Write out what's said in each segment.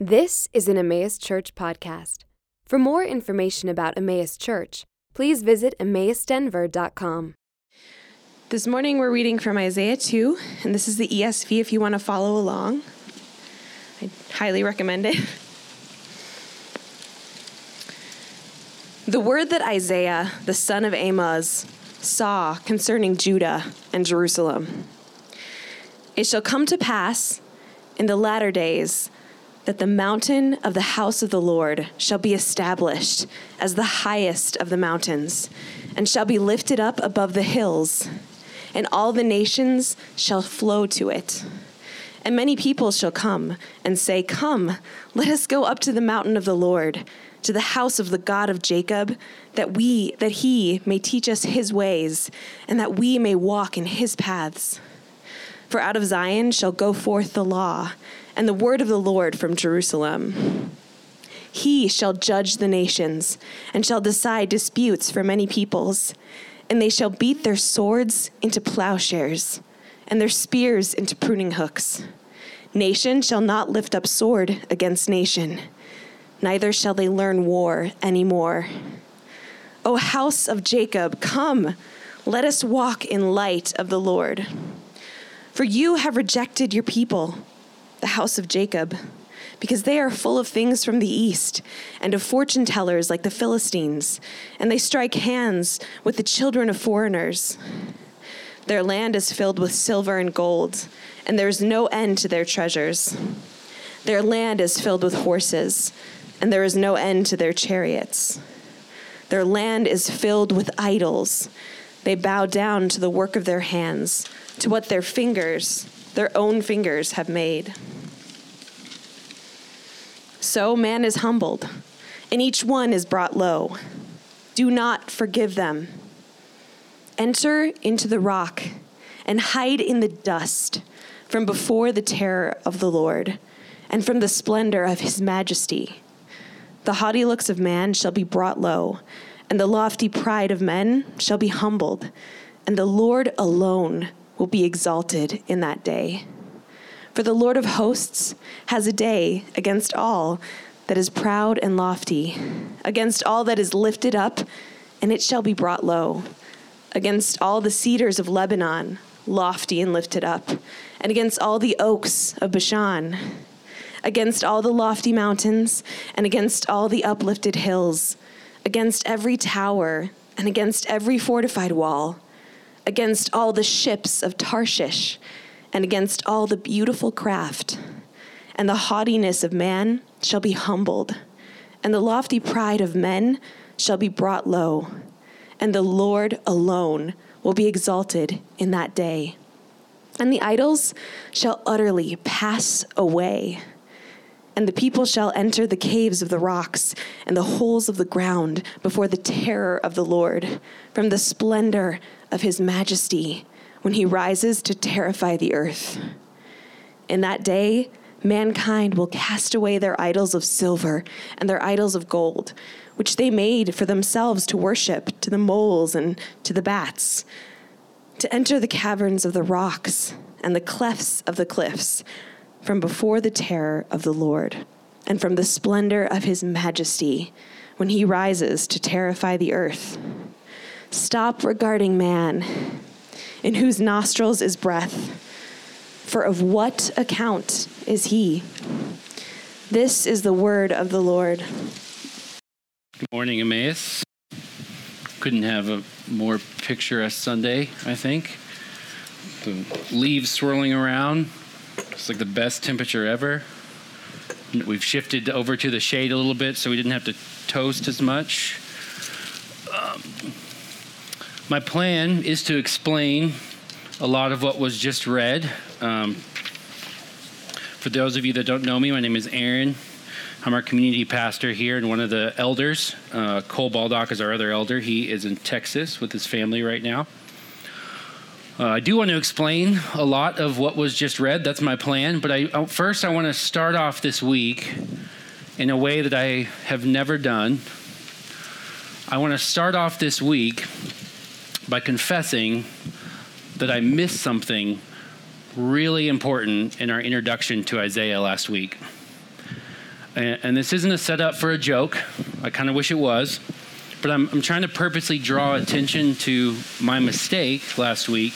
This is an Emmaus Church podcast. For more information about Emmaus Church, please visit emmausdenver.com. This morning we're reading from Isaiah 2, and this is the ESV if you want to follow along. I highly recommend it. The word that Isaiah, the son of Amoz, saw concerning Judah and Jerusalem. It shall come to pass in the latter days that the mountain of the house of the Lord shall be established as the highest of the mountains, and shall be lifted up above the hills, and all the nations shall flow to it. And many people shall come and say, Come, let us go up to the mountain of the Lord, to the house of the God of Jacob, that we that he may teach us his ways, and that we may walk in his paths. For out of Zion shall go forth the law, and the word of the Lord from Jerusalem. He shall judge the nations, and shall decide disputes for many peoples, and they shall beat their swords into plowshares, and their spears into pruning hooks. Nation shall not lift up sword against nation, neither shall they learn war any more. O house of Jacob, come, let us walk in light of the Lord. For you have rejected your people, the house of Jacob, because they are full of things from the east, and of fortune tellers like the Philistines, and they strike hands with the children of foreigners. Their land is filled with silver and gold, and there is no end to their treasures. Their land is filled with horses, and there is no end to their chariots. Their land is filled with idols. They bow down to the work of their hands to what their fingers, their own fingers, have made. So man is humbled, and each one is brought low. Do not forgive them. Enter into the rock and hide in the dust from before the terror of the Lord and from the splendor of his majesty. The haughty looks of man shall be brought low, and the lofty pride of men shall be humbled, and the Lord alone will be exalted in that day. For the Lord of hosts has a day against all that is proud and lofty, against all that is lifted up, and it shall be brought low, against all the cedars of Lebanon, lofty and lifted up, and against all the oaks of Bashan, against all the lofty mountains, and against all the uplifted hills, against every tower, and against every fortified wall against all the ships of Tarshish, and against all the beautiful craft. And the haughtiness of man shall be humbled, and the lofty pride of men shall be brought low, and the Lord alone will be exalted in that day. And the idols shall utterly pass away. And the people shall enter the caves of the rocks and the holes of the ground before the terror of the Lord, from the splendor of his majesty when he rises to terrify the earth. In that day, mankind will cast away their idols of silver and their idols of gold, which they made for themselves to worship to the moles and to the bats, to enter the caverns of the rocks and the clefts of the cliffs from before the terror of the Lord and from the splendor of his majesty when he rises to terrify the earth. Stop regarding man, in whose nostrils is breath, for of what account is he? This is the word of the Lord. Good morning, Emmaus. Couldn't have a more picturesque Sunday, I think. The leaves swirling around. It's like the best temperature ever. We've shifted over to the shade a little bit so we didn't have to toast as much. Um, my plan is to explain a lot of what was just read. Um, for those of you that don't know me, my name is Aaron. I'm our community pastor here and one of the elders. Uh, Cole Baldock is our other elder. He is in Texas with his family right now. Uh, I do want to explain a lot of what was just read. That's my plan. But I, uh, first, I want to start off this week in a way that I have never done. I want to start off this week by confessing that I missed something really important in our introduction to Isaiah last week. And, and this isn't a setup for a joke. I kind of wish it was. But I'm, I'm trying to purposely draw attention to my mistake last week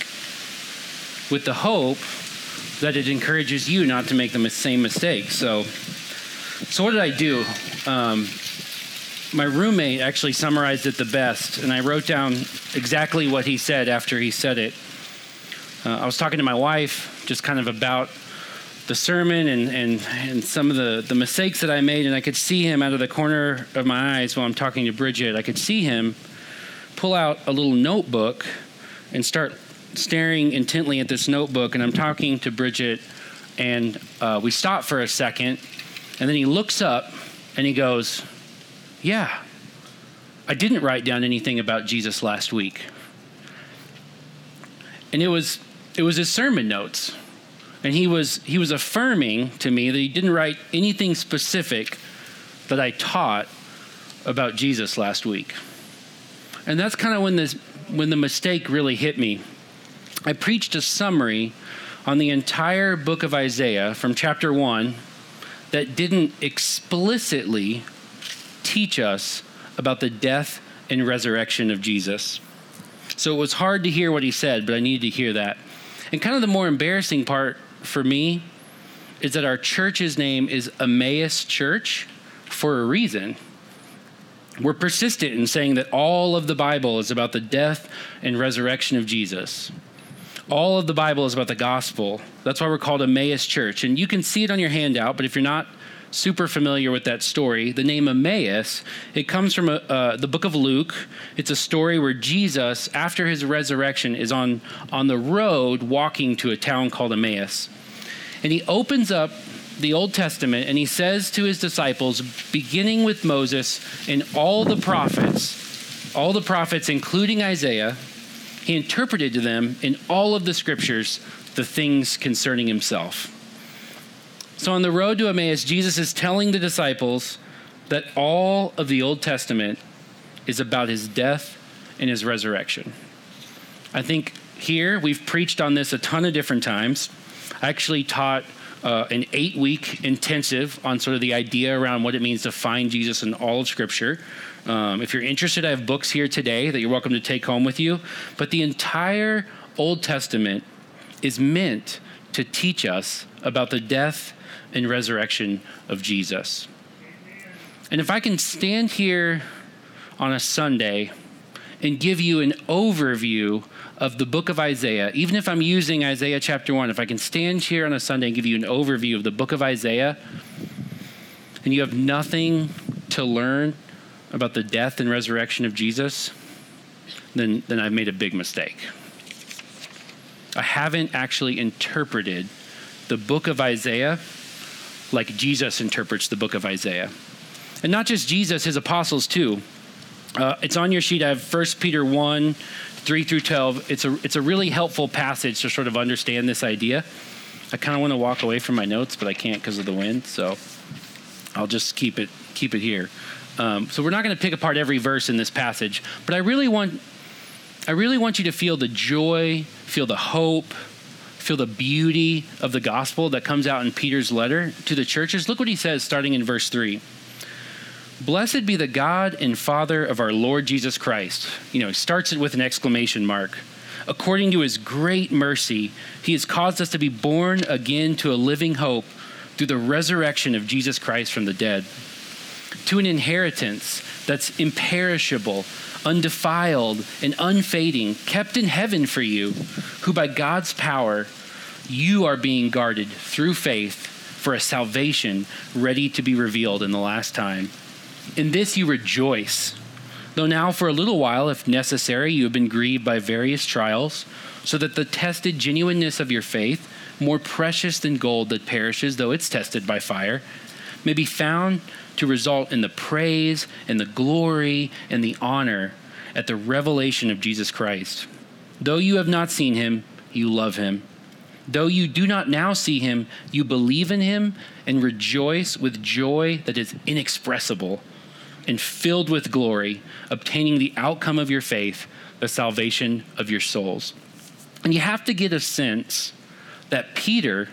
with the hope that it encourages you not to make the same mistake. So, so what did I do? Um, my roommate actually summarized it the best, and I wrote down exactly what he said after he said it. Uh, I was talking to my wife just kind of about the sermon and, and, and some of the, the mistakes that I made, and I could see him out of the corner of my eyes while I'm talking to Bridget. I could see him pull out a little notebook and start staring intently at this notebook. And I'm talking to Bridget, and uh, we stop for a second, and then he looks up and he goes, Yeah, I didn't write down anything about Jesus last week. And it was it was his sermon notes and he was he was affirming to me that he didn't write anything specific that I taught about Jesus last week. And that's kind of when this when the mistake really hit me. I preached a summary on the entire book of Isaiah from chapter 1 that didn't explicitly teach us about the death and resurrection of Jesus. So it was hard to hear what he said, but I needed to hear that. And kind of the more embarrassing part for me is that our church's name is Emmaus Church for a reason. We're persistent in saying that all of the Bible is about the death and resurrection of Jesus. All of the Bible is about the gospel. That's why we're called Emmaus Church. And you can see it on your handout, but if you're not super familiar with that story, the name Emmaus, it comes from a, uh, the book of Luke. It's a story where Jesus, after his resurrection, is on, on the road walking to a town called Emmaus. And he opens up the Old Testament and he says to his disciples, beginning with Moses and all the prophets, all the prophets, including Isaiah, he interpreted to them in all of the scriptures the things concerning himself. So on the road to Emmaus, Jesus is telling the disciples that all of the Old Testament is about his death and his resurrection. I think here we've preached on this a ton of different times. I actually taught uh, an eight week intensive on sort of the idea around what it means to find Jesus in all of Scripture. Um, if you're interested, I have books here today that you're welcome to take home with you. But the entire Old Testament is meant to teach us about the death and resurrection of Jesus. And if I can stand here on a Sunday and give you an overview of the book of Isaiah, even if I'm using Isaiah chapter 1, if I can stand here on a Sunday and give you an overview of the book of Isaiah, and you have nothing to learn about the death and resurrection of Jesus, then, then I've made a big mistake. I haven't actually interpreted the book of Isaiah like Jesus interprets the book of Isaiah. And not just Jesus, his apostles too. Uh, it's on your sheet. I have 1 Peter 1, 3 through 12. It's a, it's a really helpful passage to sort of understand this idea. I kind of want to walk away from my notes, but I can't because of the wind, so I'll just keep it, keep it here. Um, so we're not going to pick apart every verse in this passage, but I really want, I really want you to feel the joy, feel the hope, feel the beauty of the gospel that comes out in Peter's letter to the churches. Look what he says starting in verse 3. Blessed be the God and Father of our Lord Jesus Christ. You know, he starts it with an exclamation mark. According to his great mercy, he has caused us to be born again to a living hope through the resurrection of Jesus Christ from the dead, to an inheritance that's imperishable, undefiled, and unfading, kept in heaven for you, who by God's power you are being guarded through faith for a salvation ready to be revealed in the last time. In this you rejoice, though now for a little while, if necessary, you have been grieved by various trials, so that the tested genuineness of your faith, more precious than gold that perishes, though it's tested by fire, may be found to result in the praise and the glory and the honor at the revelation of Jesus Christ. Though you have not seen him, you love him. Though you do not now see him, you believe in him and rejoice with joy that is inexpressible and filled with glory, obtaining the outcome of your faith, the salvation of your souls. And you have to get a sense that Peter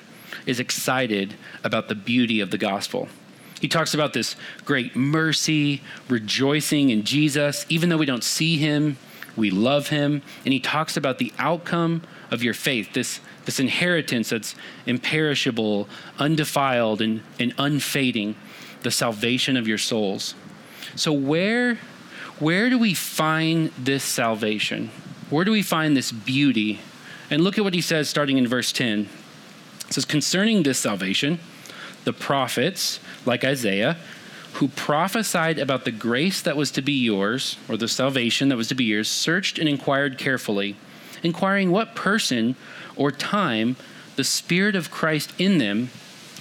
is excited about the beauty of the gospel. He talks about this great mercy, rejoicing in Jesus. Even though we don't see him, we love him. And he talks about the outcome of your faith, this, this inheritance that's imperishable, undefiled, and, and unfading, the salvation of your souls. So, where, where do we find this salvation? Where do we find this beauty? And look at what he says starting in verse 10. It says, Concerning this salvation, the prophets, like Isaiah, who prophesied about the grace that was to be yours, or the salvation that was to be yours, searched and inquired carefully, inquiring what person or time the Spirit of Christ in them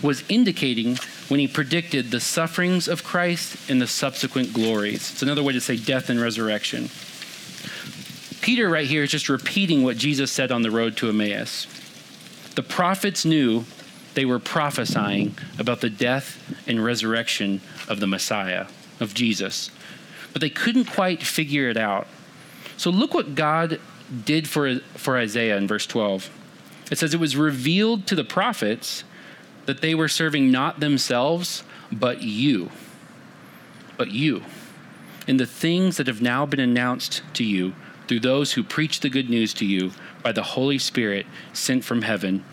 was indicating when he predicted the sufferings of Christ and the subsequent glories. It's another way to say death and resurrection. Peter, right here, is just repeating what Jesus said on the road to Emmaus. The prophets knew they were prophesying about the death and resurrection of the Messiah, of Jesus. But they couldn't quite figure it out. So look what God did for, for Isaiah in verse 12. It says, It was revealed to the prophets that they were serving not themselves, but you. But you. In the things that have now been announced to you through those who preach the good news to you by the Holy Spirit sent from heaven,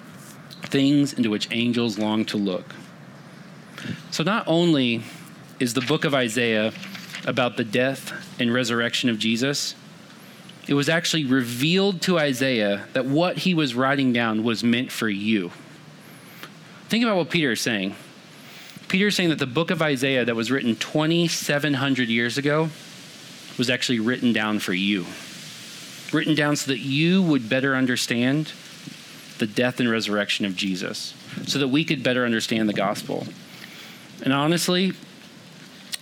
things into which angels long to look. So, not only is the book of Isaiah about the death and resurrection of Jesus, it was actually revealed to Isaiah that what he was writing down was meant for you. Think about what Peter is saying. Peter is saying that the book of Isaiah that was written 2,700 years ago was actually written down for you. Written down so that you would better understand the death and resurrection of Jesus, so that we could better understand the gospel. And honestly,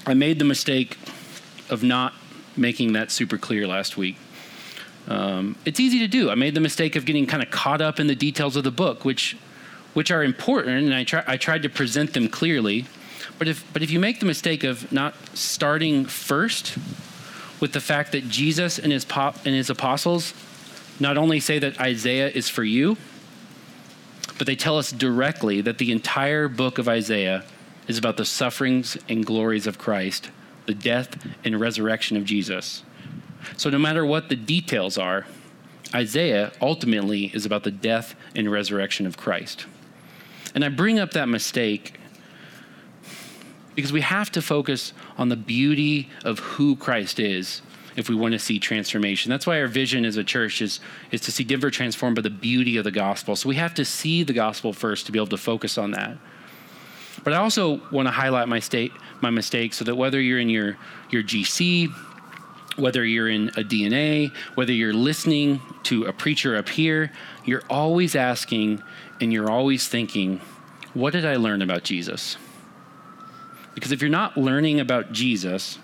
I made the mistake of not making that super clear last week. Um, it's easy to do. I made the mistake of getting kind of caught up in the details of the book, which, which are important, and I, try, I tried to present them clearly. But if, but if you make the mistake of not starting first with the fact that Jesus and his, pop, and his apostles not only say that Isaiah is for you, but they tell us directly that the entire book of Isaiah is about the sufferings and glories of Christ, the death and resurrection of Jesus. So, no matter what the details are, Isaiah ultimately is about the death and resurrection of Christ. And I bring up that mistake because we have to focus on the beauty of who Christ is if we want to see transformation. That's why our vision as a church is, is to see Denver transformed by the beauty of the gospel. So we have to see the gospel first to be able to focus on that. But I also want to highlight my state my mistake so that whether you're in your your GC, whether you're in a DNA, whether you're listening to a preacher up here, you're always asking and you're always thinking, what did I learn about Jesus? Because if you're not learning about Jesus,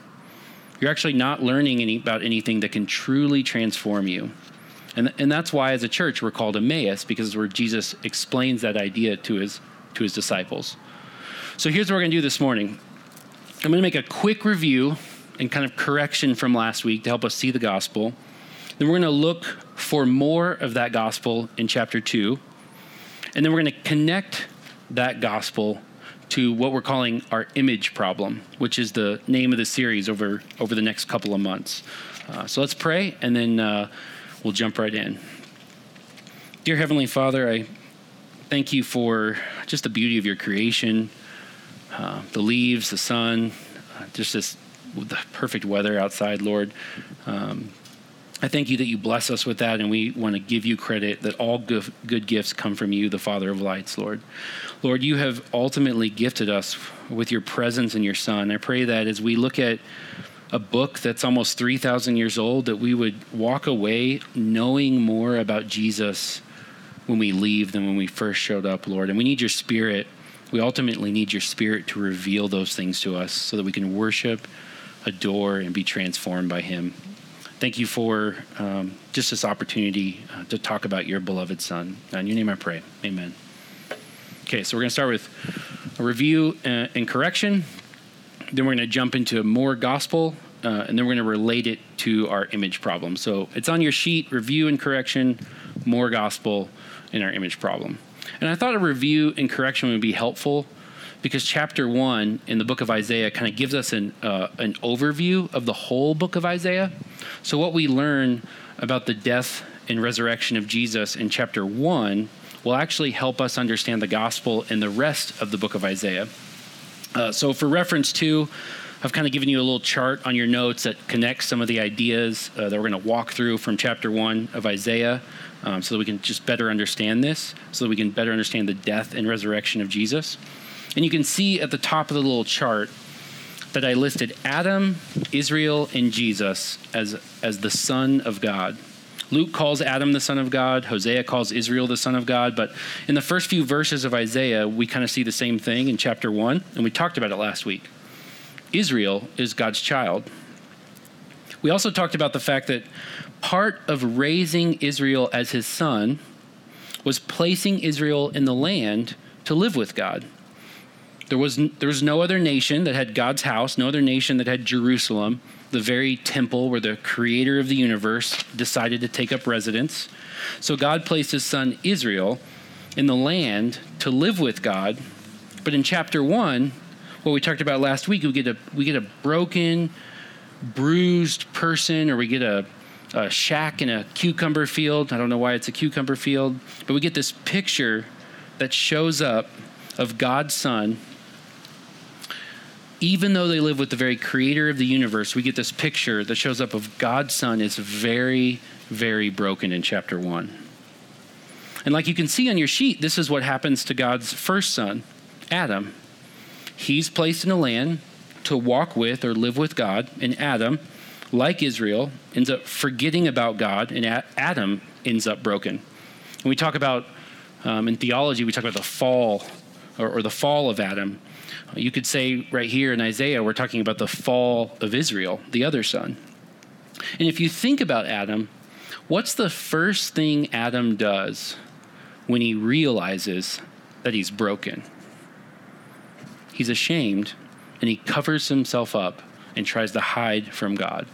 you're actually not learning any, about anything that can truly transform you. And, and that's why, as a church, we're called Emmaus, because where Jesus explains that idea to his, to his disciples. So here's what we're going to do this morning I'm going to make a quick review and kind of correction from last week to help us see the gospel. Then we're going to look for more of that gospel in chapter 2. And then we're going to connect that gospel to what we're calling our image problem, which is the name of the series over, over the next couple of months. Uh, so let's pray, and then uh, we'll jump right in. Dear Heavenly Father, I thank you for just the beauty of your creation, uh, the leaves, the sun, uh, just this the perfect weather outside, Lord. Um, I thank you that you bless us with that, and we want to give you credit that all good, good gifts come from you, the Father of lights, Lord. Lord, you have ultimately gifted us with your presence and your Son. I pray that as we look at a book that's almost 3,000 years old, that we would walk away knowing more about Jesus when we leave than when we first showed up, Lord. And we need your spirit. We ultimately need your spirit to reveal those things to us so that we can worship, adore, and be transformed by him. Thank you for um, just this opportunity uh, to talk about your beloved Son. In your name I pray. Amen. Okay, so we're going to start with a review uh, and correction. Then we're going to jump into more gospel, uh, and then we're going to relate it to our image problem. So it's on your sheet review and correction, more gospel, and our image problem. And I thought a review and correction would be helpful because chapter one in the book of Isaiah kind of gives us an, uh, an overview of the whole book of Isaiah. So, what we learn about the death and resurrection of Jesus in chapter one will actually help us understand the gospel in the rest of the book of Isaiah. Uh, so, for reference to, I've kind of given you a little chart on your notes that connects some of the ideas uh, that we're going to walk through from chapter one of Isaiah um, so that we can just better understand this, so that we can better understand the death and resurrection of Jesus. And you can see at the top of the little chart that I listed Adam, Israel, and Jesus as, as the Son of God. Luke calls Adam the Son of God, Hosea calls Israel the Son of God, but in the first few verses of Isaiah, we kind of see the same thing in chapter 1, and we talked about it last week. Israel is God's child. We also talked about the fact that part of raising Israel as his son was placing Israel in the land to live with God. There was, there was no other nation that had God's house, no other nation that had Jerusalem, the very temple where the creator of the universe decided to take up residence. So God placed his son Israel in the land to live with God. But in chapter 1, what we talked about last week, we get a we get a broken, bruised person or we get a a shack in a cucumber field. I don't know why it's a cucumber field, but we get this picture that shows up of God's Son even though they live with the very creator of the universe, we get this picture that shows up of God's Son is very, very broken in chapter 1. And like you can see on your sheet, this is what happens to God's first son, Adam. He's placed in a land to walk with or live with God, and Adam, like Israel, ends up forgetting about God, and Adam ends up broken. And we talk about, um, in theology, we talk about the fall or, or the fall of Adam. You could say right here in Isaiah, we're talking about the fall of Israel, the other son. And if you think about Adam, what's the first thing Adam does when he realizes that he's broken? He's ashamed and he covers himself up and tries to hide from God.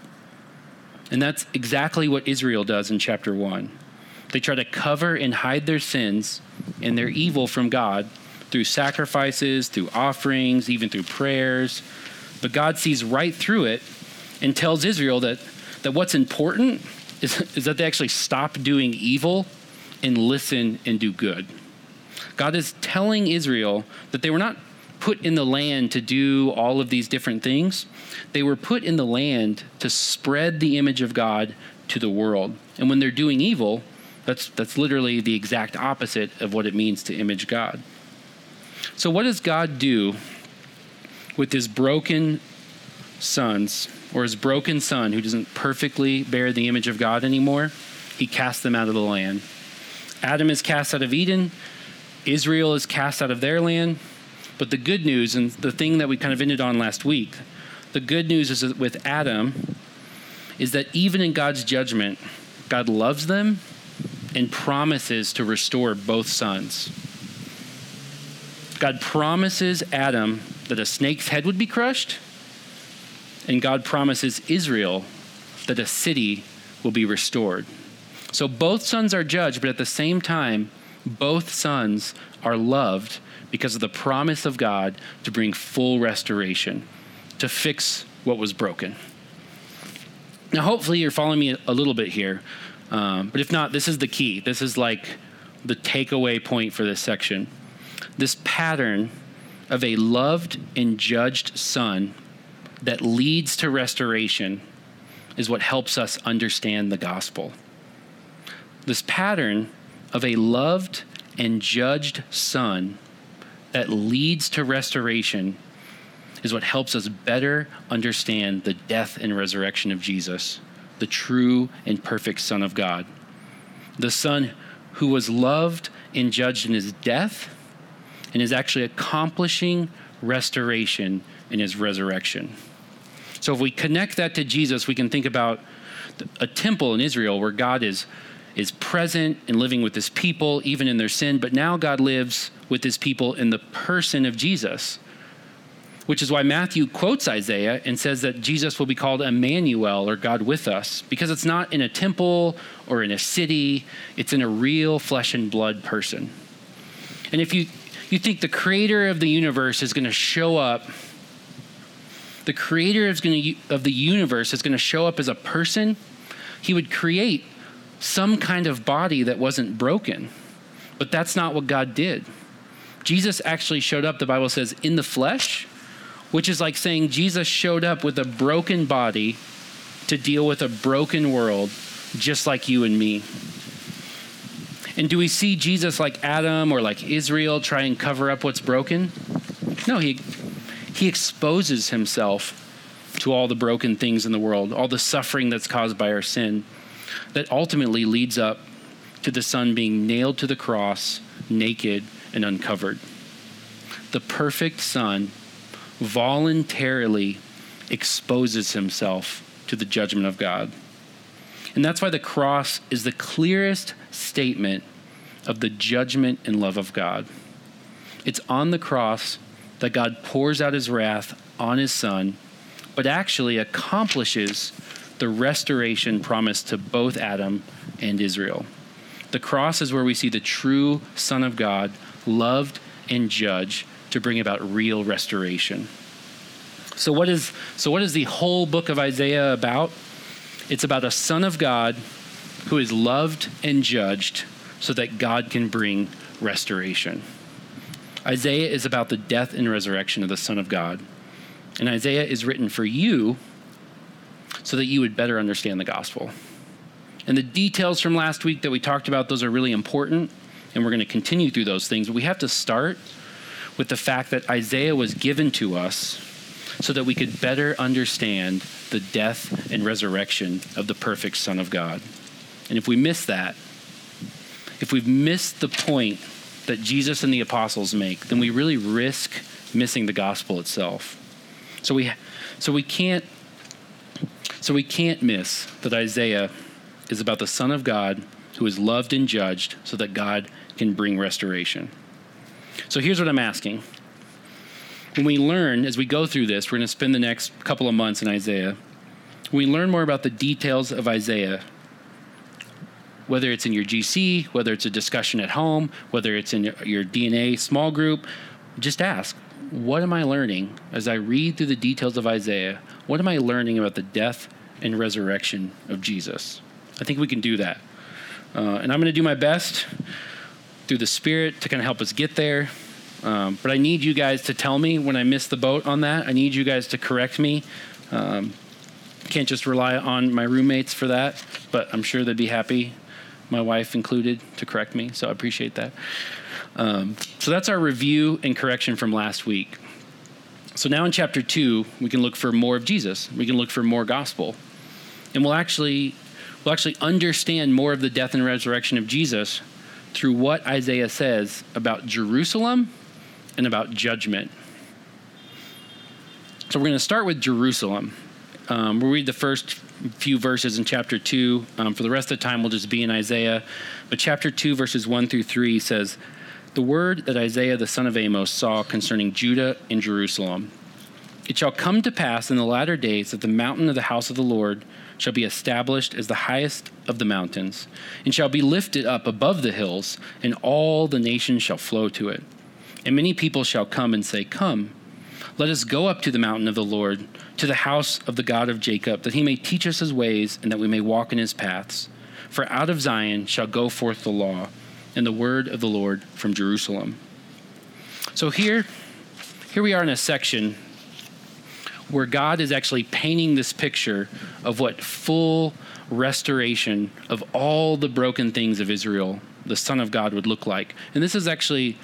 And that's exactly what Israel does in chapter 1. They try to cover and hide their sins and their evil from God through sacrifices, through offerings, even through prayers. But God sees right through it and tells Israel that, that what's important is, is that they actually stop doing evil and listen and do good. God is telling Israel that they were not put in the land to do all of these different things. They were put in the land to spread the image of God to the world. And when they're doing evil, that's, that's literally the exact opposite of what it means to image God. So, what does God do with his broken sons, or his broken son who doesn't perfectly bear the image of God anymore? He casts them out of the land. Adam is cast out of Eden, Israel is cast out of their land. But the good news, and the thing that we kind of ended on last week, the good news is that with Adam, is that even in God's judgment, God loves them and promises to restore both sons. God promises Adam that a snake's head would be crushed, and God promises Israel that a city will be restored. So both sons are judged, but at the same time, both sons are loved because of the promise of God to bring full restoration, to fix what was broken. Now, hopefully, you're following me a little bit here, um, but if not, this is the key. This is like the takeaway point for this section. This pattern of a loved and judged son that leads to restoration is what helps us understand the gospel. This pattern of a loved and judged son that leads to restoration is what helps us better understand the death and resurrection of Jesus, the true and perfect Son of God. The Son who was loved and judged in his death and is actually accomplishing restoration in his resurrection. So if we connect that to Jesus, we can think about a temple in Israel where God is is present and living with his people even in their sin, but now God lives with his people in the person of Jesus. Which is why Matthew quotes Isaiah and says that Jesus will be called Emmanuel or God with us, because it's not in a temple or in a city, it's in a real flesh and blood person. And if you you think the creator of the universe is going to show up the creator is to, of the universe is going to show up as a person, he would create some kind of body that wasn't broken. But that's not what God did. Jesus actually showed up, the Bible says, in the flesh, which is like saying Jesus showed up with a broken body to deal with a broken world, just like you and me. And do we see Jesus like Adam or like Israel try and cover up what's broken? No, he, he exposes himself to all the broken things in the world, all the suffering that's caused by our sin, that ultimately leads up to the Son being nailed to the cross, naked and uncovered. The perfect Son voluntarily exposes himself to the judgment of God. And that's why the cross is the clearest statement of the judgment and love of God. It's on the cross that God pours out his wrath on his son, but actually accomplishes the restoration promised to both Adam and Israel. The cross is where we see the true Son of God loved and judged to bring about real restoration. So what is so what is the whole book of Isaiah about? It's about a son of God who is loved and judged so that God can bring restoration. Isaiah is about the death and resurrection of the Son of God. And Isaiah is written for you so that you would better understand the gospel. And the details from last week that we talked about, those are really important, and we're going to continue through those things. But we have to start with the fact that Isaiah was given to us so that we could better understand the death and resurrection of the perfect Son of God. And if we miss that, if we've missed the point that Jesus and the apostles make, then we really risk missing the gospel itself. So we so we can't so we can't miss that Isaiah is about the Son of God who is loved and judged so that God can bring restoration. So here's what I'm asking. When we learn, as we go through this, we're going to spend the next couple of months in Isaiah. When we learn more about the details of Isaiah, whether it's in your GC, whether it's a discussion at home, whether it's in your DNA small group, just ask, what am I learning as I read through the details of Isaiah? What am I learning about the death and resurrection of Jesus? I think we can do that. Uh, and I'm going to do my best through the Spirit to kind of help us get there. Um, but I need you guys to tell me when I miss the boat on that. I need you guys to correct me. Um, can't just rely on my roommates for that, but I'm sure they'd be happy my wife included, to correct me. So I appreciate that. Um, so that's our review and correction from last week. So now in chapter two, we can look for more of Jesus. We can look for more gospel, and we'll actually we'll actually understand more of the death and resurrection of Jesus through what Isaiah says about Jerusalem and about judgment. So we're going to start with Jerusalem. Um, we'll read the first few verses in chapter 2. Um, for the rest of the time, we'll just be in Isaiah. But chapter 2, verses 1 through 3 says, The word that Isaiah the son of Amoz saw concerning Judah and Jerusalem. It shall come to pass in the latter days that the mountain of the house of the Lord shall be established as the highest of the mountains, and shall be lifted up above the hills, and all the nations shall flow to it. And many people shall come and say, Come let us go up to the mountain of the Lord, to the house of the God of Jacob, that he may teach us his ways, and that we may walk in his paths. For out of Zion shall go forth the law, and the word of the Lord from Jerusalem. So here, here we are in a section where God is actually painting this picture of what full restoration of all the broken things of Israel, the Son of God, would look like. And this is actually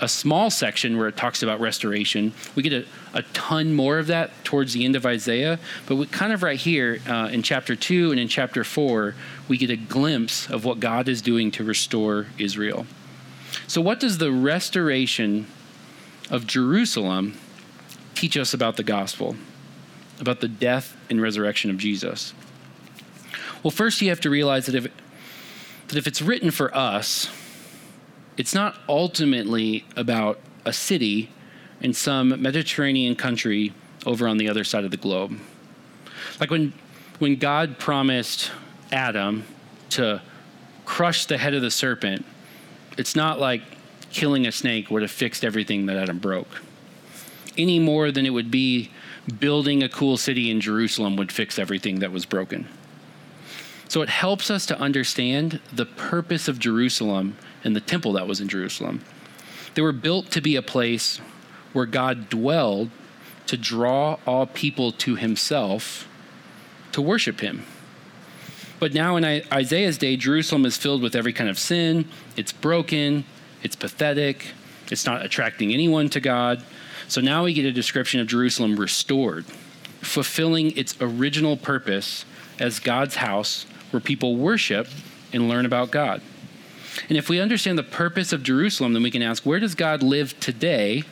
a small section where it talks about restoration. We get a, a ton more of that towards the end of Isaiah, but we, kind of right here uh, in chapter 2 and in chapter 4, we get a glimpse of what God is doing to restore Israel. So, what does the restoration of Jerusalem teach us about the gospel, about the death and resurrection of Jesus? Well, first, you have to realize that if, that if it's written for us, it's not ultimately about a city in some Mediterranean country over on the other side of the globe. Like when, when God promised Adam to crush the head of the serpent, it's not like killing a snake would have fixed everything that Adam broke. Any more than it would be building a cool city in Jerusalem would fix everything that was broken. So it helps us to understand the purpose of Jerusalem and the temple that was in Jerusalem. They were built to be a place where God dwelled to draw all people to himself to worship him. But now in Isaiah's day, Jerusalem is filled with every kind of sin. It's broken, it's pathetic, it's not attracting anyone to God. So now we get a description of Jerusalem restored, fulfilling its original purpose as God's house where people worship and learn about God. And if we understand the purpose of Jerusalem, then we can ask where does God live today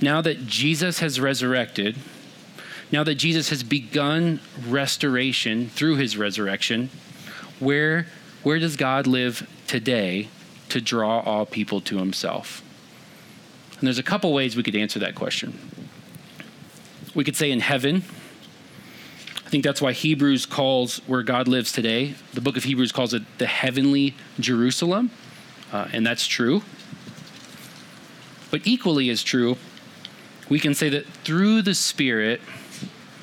now that Jesus has resurrected? Now that Jesus has begun restoration through his resurrection, where, where does God live today to draw all people to himself? And there's a couple ways we could answer that question. We could say in heaven. Think that's why Hebrews calls where God lives today, the book of Hebrews calls it the heavenly Jerusalem. Uh, and that's true. But equally as true, we can say that through the Spirit,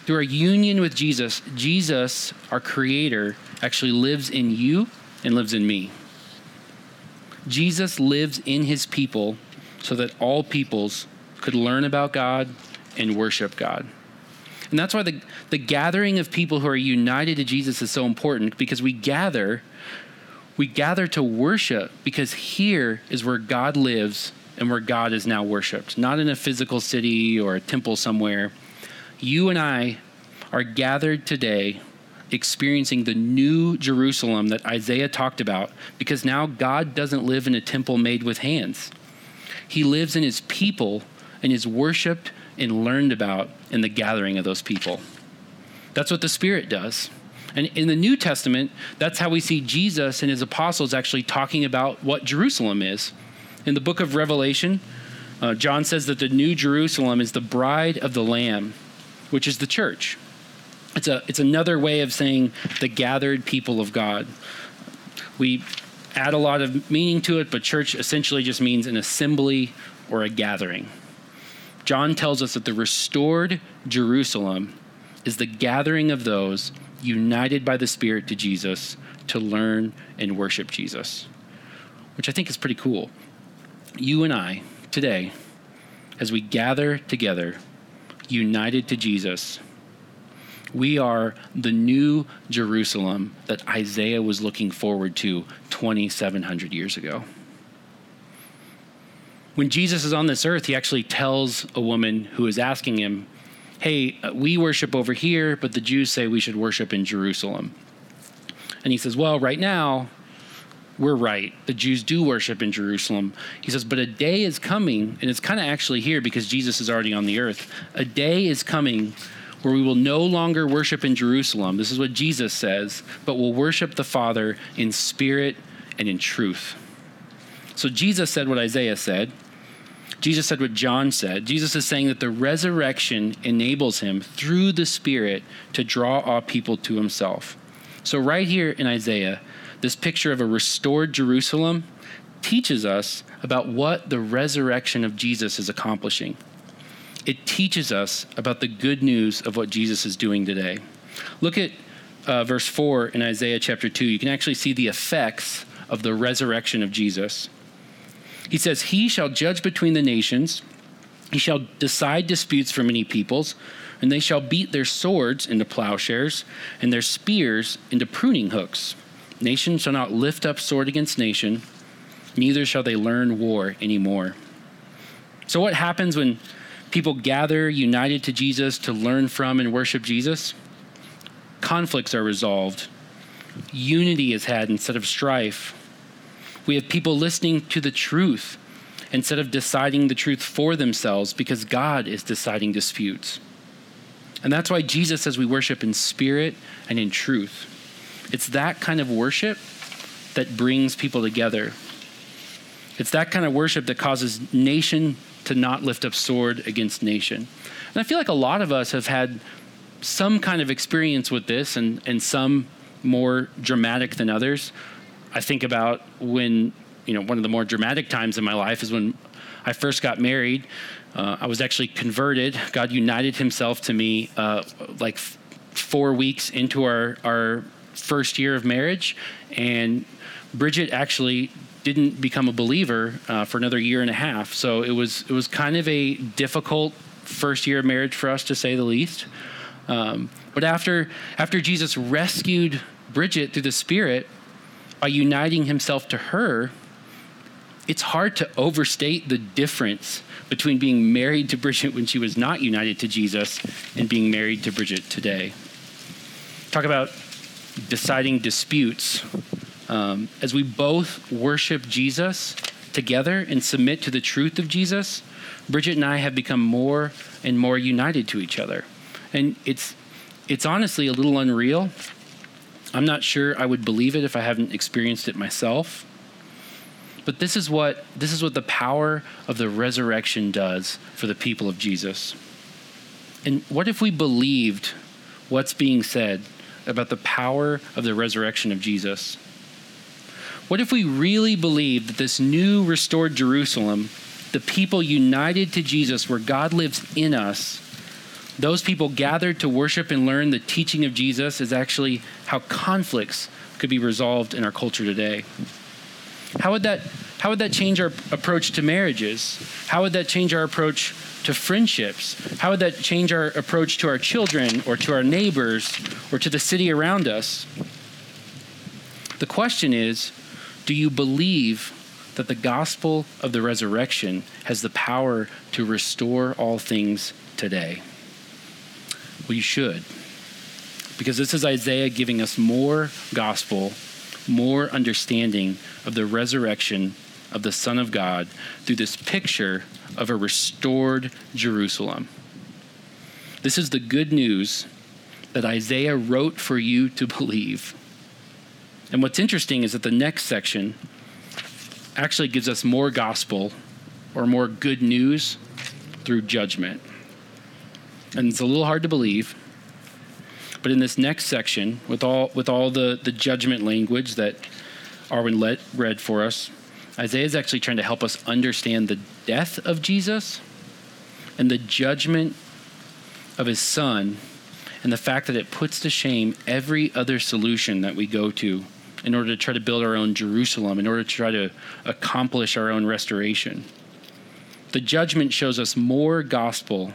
through our union with Jesus, Jesus, our Creator, actually lives in you and lives in me. Jesus lives in his people so that all peoples could learn about God and worship God. And that's why the, the gathering of people who are united to Jesus is so important because we gather, we gather to worship because here is where God lives and where God is now worshiped, not in a physical city or a temple somewhere you and I are gathered today experiencing the new Jerusalem that Isaiah talked about because now God doesn't live in a temple made with hands. He lives in his people and is worshiped and learned about in the gathering of those people. That's what the Spirit does. And in the New Testament, that's how we see Jesus and his apostles actually talking about what Jerusalem is. In the book of Revelation, uh, John says that the New Jerusalem is the bride of the Lamb which is the church. It's, a, it's another way of saying the gathered people of God. We add a lot of meaning to it, but church essentially just means an assembly or a gathering. John tells us that the restored Jerusalem is the gathering of those united by the Spirit to Jesus to learn and worship Jesus, which I think is pretty cool. You and I, today, as we gather together, united to Jesus, we are the new Jerusalem that Isaiah was looking forward to 2,700 years ago. When Jesus is on this earth, he actually tells a woman who is asking him, Hey, uh, we worship over here, but the Jews say we should worship in Jerusalem. And he says, Well, right now, we're right. The Jews do worship in Jerusalem. He says, but a day is coming, and it's kind of actually here because Jesus is already on the earth. A day is coming where we will no longer worship in Jerusalem. This is what Jesus says, but will worship the Father in spirit and in truth. So Jesus said what Isaiah said. Jesus said what John said. Jesus is saying that the resurrection enables him through the Spirit to draw all people to himself. So, right here in Isaiah, this picture of a restored Jerusalem teaches us about what the resurrection of Jesus is accomplishing. It teaches us about the good news of what Jesus is doing today. Look at uh, verse 4 in Isaiah chapter 2. You can actually see the effects of the resurrection of Jesus. He says, He shall judge between the nations, he shall decide disputes for many peoples, and they shall beat their swords into plowshares, and their spears into pruning hooks. Nation shall not lift up sword against nation, neither shall they learn war anymore. So, what happens when people gather united to Jesus to learn from and worship Jesus? Conflicts are resolved, unity is had instead of strife. We have people listening to the truth instead of deciding the truth for themselves because God is deciding disputes. And that's why Jesus says we worship in spirit and in truth. It's that kind of worship that brings people together. It's that kind of worship that causes nation to not lift up sword against nation. And I feel like a lot of us have had some kind of experience with this and, and some more dramatic than others. I think about when you know, one of the more dramatic times in my life is when I first got married. Uh, I was actually converted. God united Himself to me uh, like f- four weeks into our our first year of marriage, and Bridget actually didn't become a believer uh, for another year and a half. So it was it was kind of a difficult first year of marriage for us, to say the least. Um, but after after Jesus rescued Bridget through the Spirit by uniting Himself to her, it's hard to overstate the difference between being married to Bridget when she was not united to Jesus and being married to Bridget today. Talk about deciding disputes. Um, as we both worship Jesus together and submit to the truth of Jesus, Bridget and I have become more and more united to each other. And it's, it's honestly a little unreal. I'm not sure I would believe it if I haven't experienced it myself. But this is what this is what the power of the resurrection does for the people of Jesus. And what if we believed what's being said about the power of the resurrection of Jesus? What if we really believed that this new restored Jerusalem, the people united to Jesus where God lives in us, those people gathered to worship and learn the teaching of Jesus is actually how conflicts could be resolved in our culture today? How would that how would that change our approach to marriages? How would that change our approach to friendships? How would that change our approach to our children or to our neighbors or to the city around us? The question is, do you believe that the gospel of the resurrection has the power to restore all things today? You should. Because this is Isaiah giving us more gospel more understanding of the resurrection of the Son of God through this picture of a restored Jerusalem. This is the good news that Isaiah wrote for you to believe. And what's interesting is that the next section actually gives us more gospel or more good news through judgment. And it's a little hard to believe, but in this next section, with all with all the, the judgment language that Arwin let, read for us, Isaiah is actually trying to help us understand the death of Jesus and the judgment of his son and the fact that it puts to shame every other solution that we go to in order to try to build our own Jerusalem, in order to try to accomplish our own restoration. The judgment shows us more gospel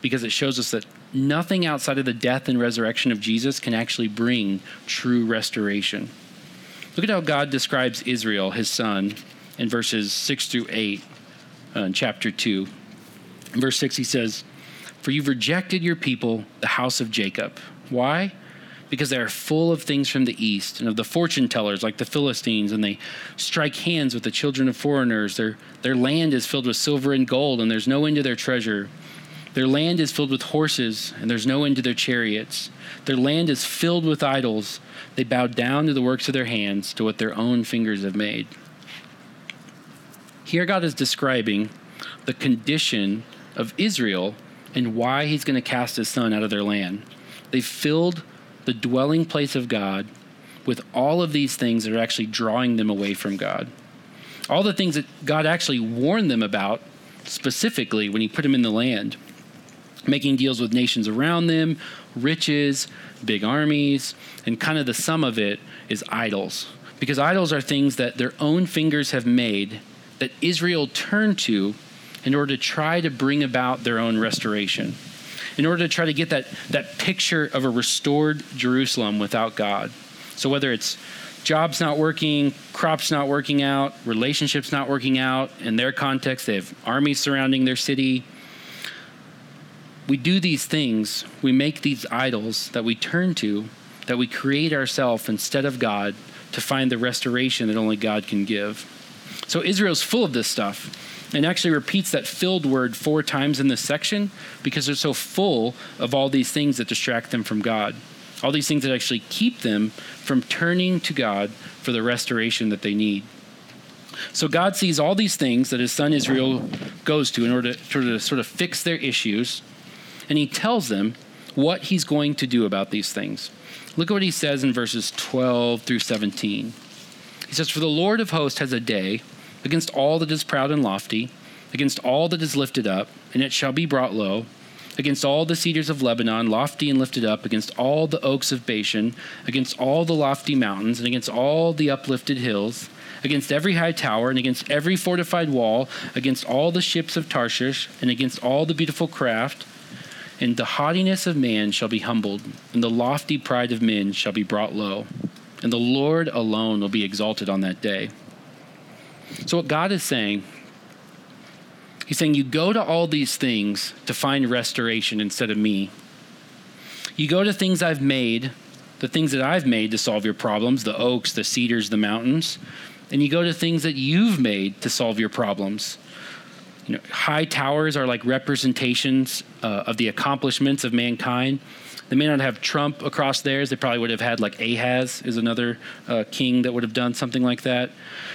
because it shows us that nothing outside of the death and resurrection of Jesus can actually bring true restoration. Look at how God describes Israel, his son, in verses 6 through 8 uh, in chapter 2. In verse 6, he says, For you've rejected your people, the house of Jacob. Why? Because they are full of things from the east and of the fortune tellers like the Philistines, and they strike hands with the children of foreigners. Their, their land is filled with silver and gold, and there's no end to their treasure. Their land is filled with horses, and there's no end to their chariots. Their land is filled with idols. They bow down to the works of their hands, to what their own fingers have made. Here, God is describing the condition of Israel and why he's going to cast his son out of their land. They filled the dwelling place of God with all of these things that are actually drawing them away from God. All the things that God actually warned them about specifically when he put them in the land making deals with nations around them, riches, big armies, and kind of the sum of it is idols. Because idols are things that their own fingers have made that Israel turned to in order to try to bring about their own restoration, in order to try to get that, that picture of a restored Jerusalem without God. So whether it's jobs not working, crops not working out, relationships not working out, in their context, they have armies surrounding their city we do these things, we make these idols that we turn to, that we create ourselves instead of God to find the restoration that only God can give. So Israel's full of this stuff and actually repeats that filled word four times in this section because they're so full of all these things that distract them from God. All these things that actually keep them from turning to God for the restoration that they need. So God sees all these things that his son Israel goes to in order to, to sort of fix their issues and he tells them what he's going to do about these things. Look at what he says in verses 12 through 17. He says, For the Lord of hosts has a day against all that is proud and lofty, against all that is lifted up, and it shall be brought low, against all the cedars of Lebanon, lofty and lifted up, against all the oaks of Bashan, against all the lofty mountains, and against all the uplifted hills, against every high tower, and against every fortified wall, against all the ships of Tarshish, and against all the beautiful craft. And the haughtiness of man shall be humbled, and the lofty pride of men shall be brought low, and the Lord alone will be exalted on that day. So, what God is saying He's saying, You go to all these things to find restoration instead of me. You go to things I've made, the things that I've made to solve your problems, the oaks, the cedars, the mountains, and you go to things that you've made to solve your problems. You know, high towers are like representations uh, of the accomplishments of mankind. They may not have Trump across theirs. They probably would have had like Ahaz is another uh, king that would have done something like that.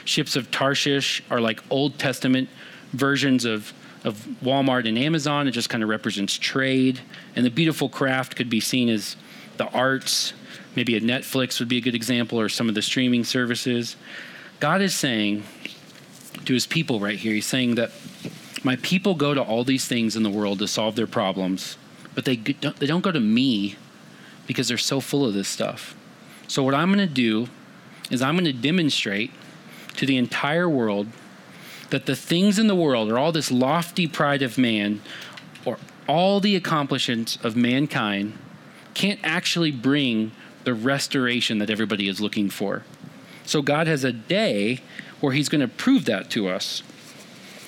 Ships of Tarshish are like Old Testament versions of of Walmart and Amazon. It just kind of represents trade. And the beautiful craft could be seen as the arts. Maybe a Netflix would be a good example, or some of the streaming services. God is saying to his people right here, he's saying that my people go to all these things in the world to solve their problems, but they don't, they don't go to me because they're so full of this stuff. So, what I'm going to do is I'm going to demonstrate to the entire world that the things in the world, or all this lofty pride of man, or all the accomplishments of mankind, can't actually bring the restoration that everybody is looking for. So God has a day where He's going to prove that to us.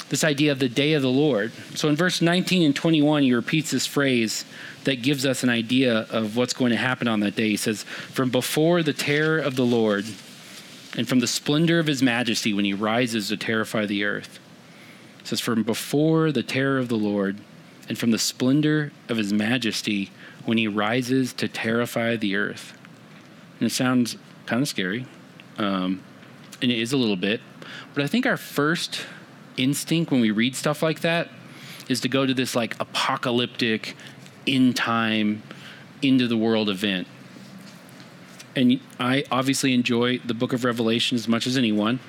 This idea of the day of the Lord. So in verse 19 and 21, he repeats this phrase that gives us an idea of what's going to happen on that day. He says, From before the terror of the Lord, and from the splendor of his majesty when he rises to terrify the earth. It says, From before the terror of the Lord, and from the splendor of his majesty when he rises to terrify the earth. And it sounds kind of scary, um, and it is a little bit, but I think our first instinct when we read stuff like that is to go to this like apocalyptic, in time, into the world event and I obviously enjoy the book of Revelation as much as anyone,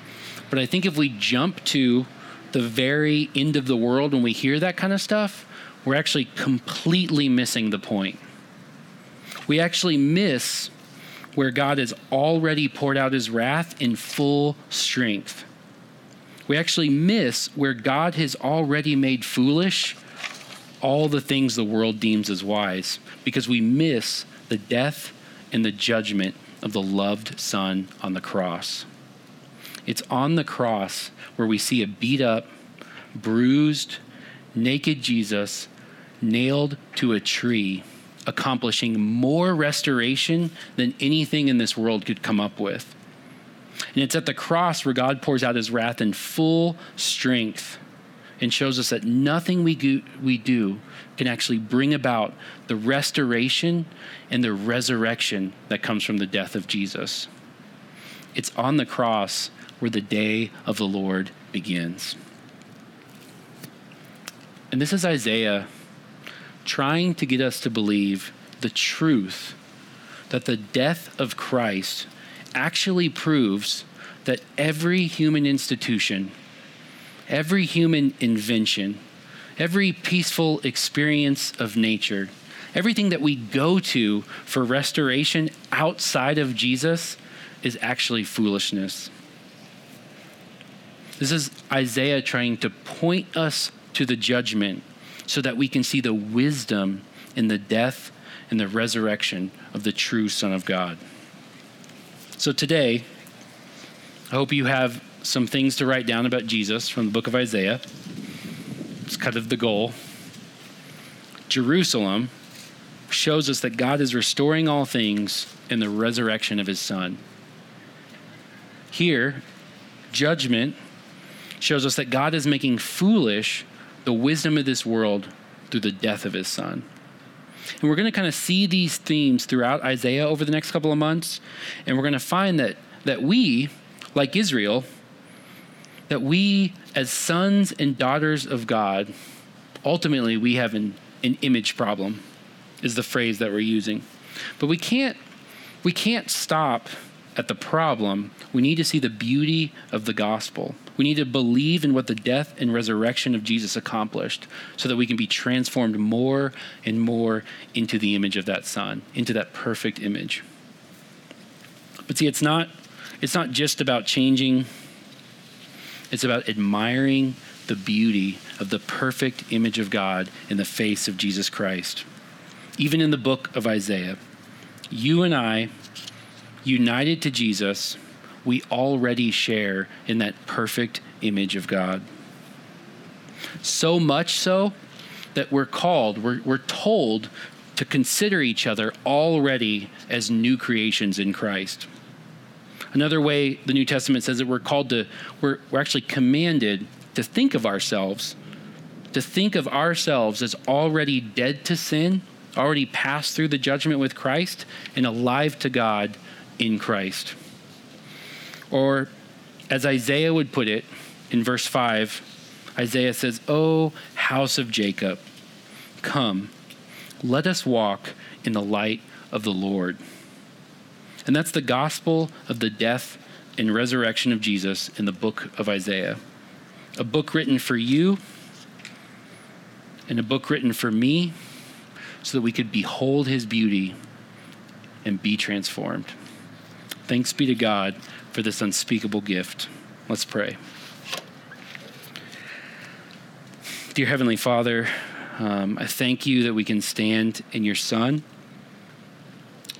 but I think if we jump to the very end of the world when we hear that kind of stuff, we're actually completely missing the point. We actually miss where God has already poured out his wrath in full strength. We actually miss where God has already made foolish all the things the world deems as wise because we miss the death and the judgment of the loved Son on the cross. It's on the cross where we see a beat up, bruised, naked Jesus nailed to a tree, accomplishing more restoration than anything in this world could come up with. And it's at the cross where God pours out his wrath in full strength and shows us that nothing we do, we do can actually bring about the restoration and the resurrection that comes from the death of Jesus. It's on the cross where the day of the Lord begins. And this is Isaiah trying to get us to believe the truth that the death of Christ actually proves that every human institution, every human invention, every peaceful experience of nature, everything that we go to for restoration outside of Jesus is actually foolishness. This is Isaiah trying to point us to the judgment so that we can see the wisdom in the death and the resurrection of the true Son of God. So today, I hope you have some things to write down about Jesus from the book of Isaiah. It's kind of the goal. Jerusalem shows us that God is restoring all things in the resurrection of his son. Here, judgment shows us that God is making foolish the wisdom of this world through the death of his son. And we're going to kind of see these themes throughout Isaiah over the next couple of months, and we're going to find that that we, like Israel, that we, as sons and daughters of God, ultimately we have an, an image problem, is the phrase that we're using. But we can't we can't stop at the problem. We need to see the beauty of the gospel. We need to believe in what the death and resurrection of Jesus accomplished so that we can be transformed more and more into the image of that Son, into that perfect image. But see, it's not, it's not just about changing, it's about admiring the beauty of the perfect image of God in the face of Jesus Christ. Even in the book of Isaiah, you and I, united to Jesus, we already share in that perfect image of God. So much so that we're called, we're, we're told to consider each other already as new creations in Christ. Another way the New Testament says that we're called to, we're, we're actually commanded to think of ourselves, to think of ourselves as already dead to sin, already passed through the judgment with Christ, and alive to God in Christ. Or, as Isaiah would put it in verse 5, Isaiah says, O house of Jacob, come, let us walk in the light of the Lord. And that's the gospel of the death and resurrection of Jesus in the book of Isaiah a book written for you and a book written for me so that we could behold his beauty and be transformed. Thanks be to God for this unspeakable gift. Let's pray. Dear Heavenly Father, um, I thank you that we can stand in your Son.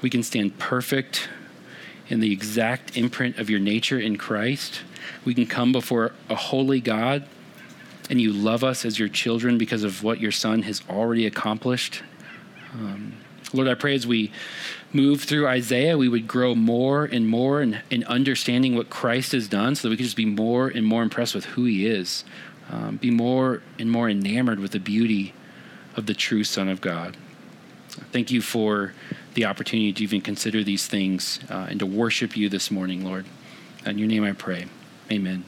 We can stand perfect in the exact imprint of your nature in Christ. We can come before a holy God and you love us as your children because of what your Son has already accomplished. Um, Lord, I pray as we move through Isaiah, we would grow more and more in, in, understanding what Christ has done so that we could just be more and more impressed with who he is, um, be more and more enamored with the beauty of the true Son of God. Thank you for the opportunity to even consider these things uh, and to worship you this morning, Lord. In your name I pray. Amen.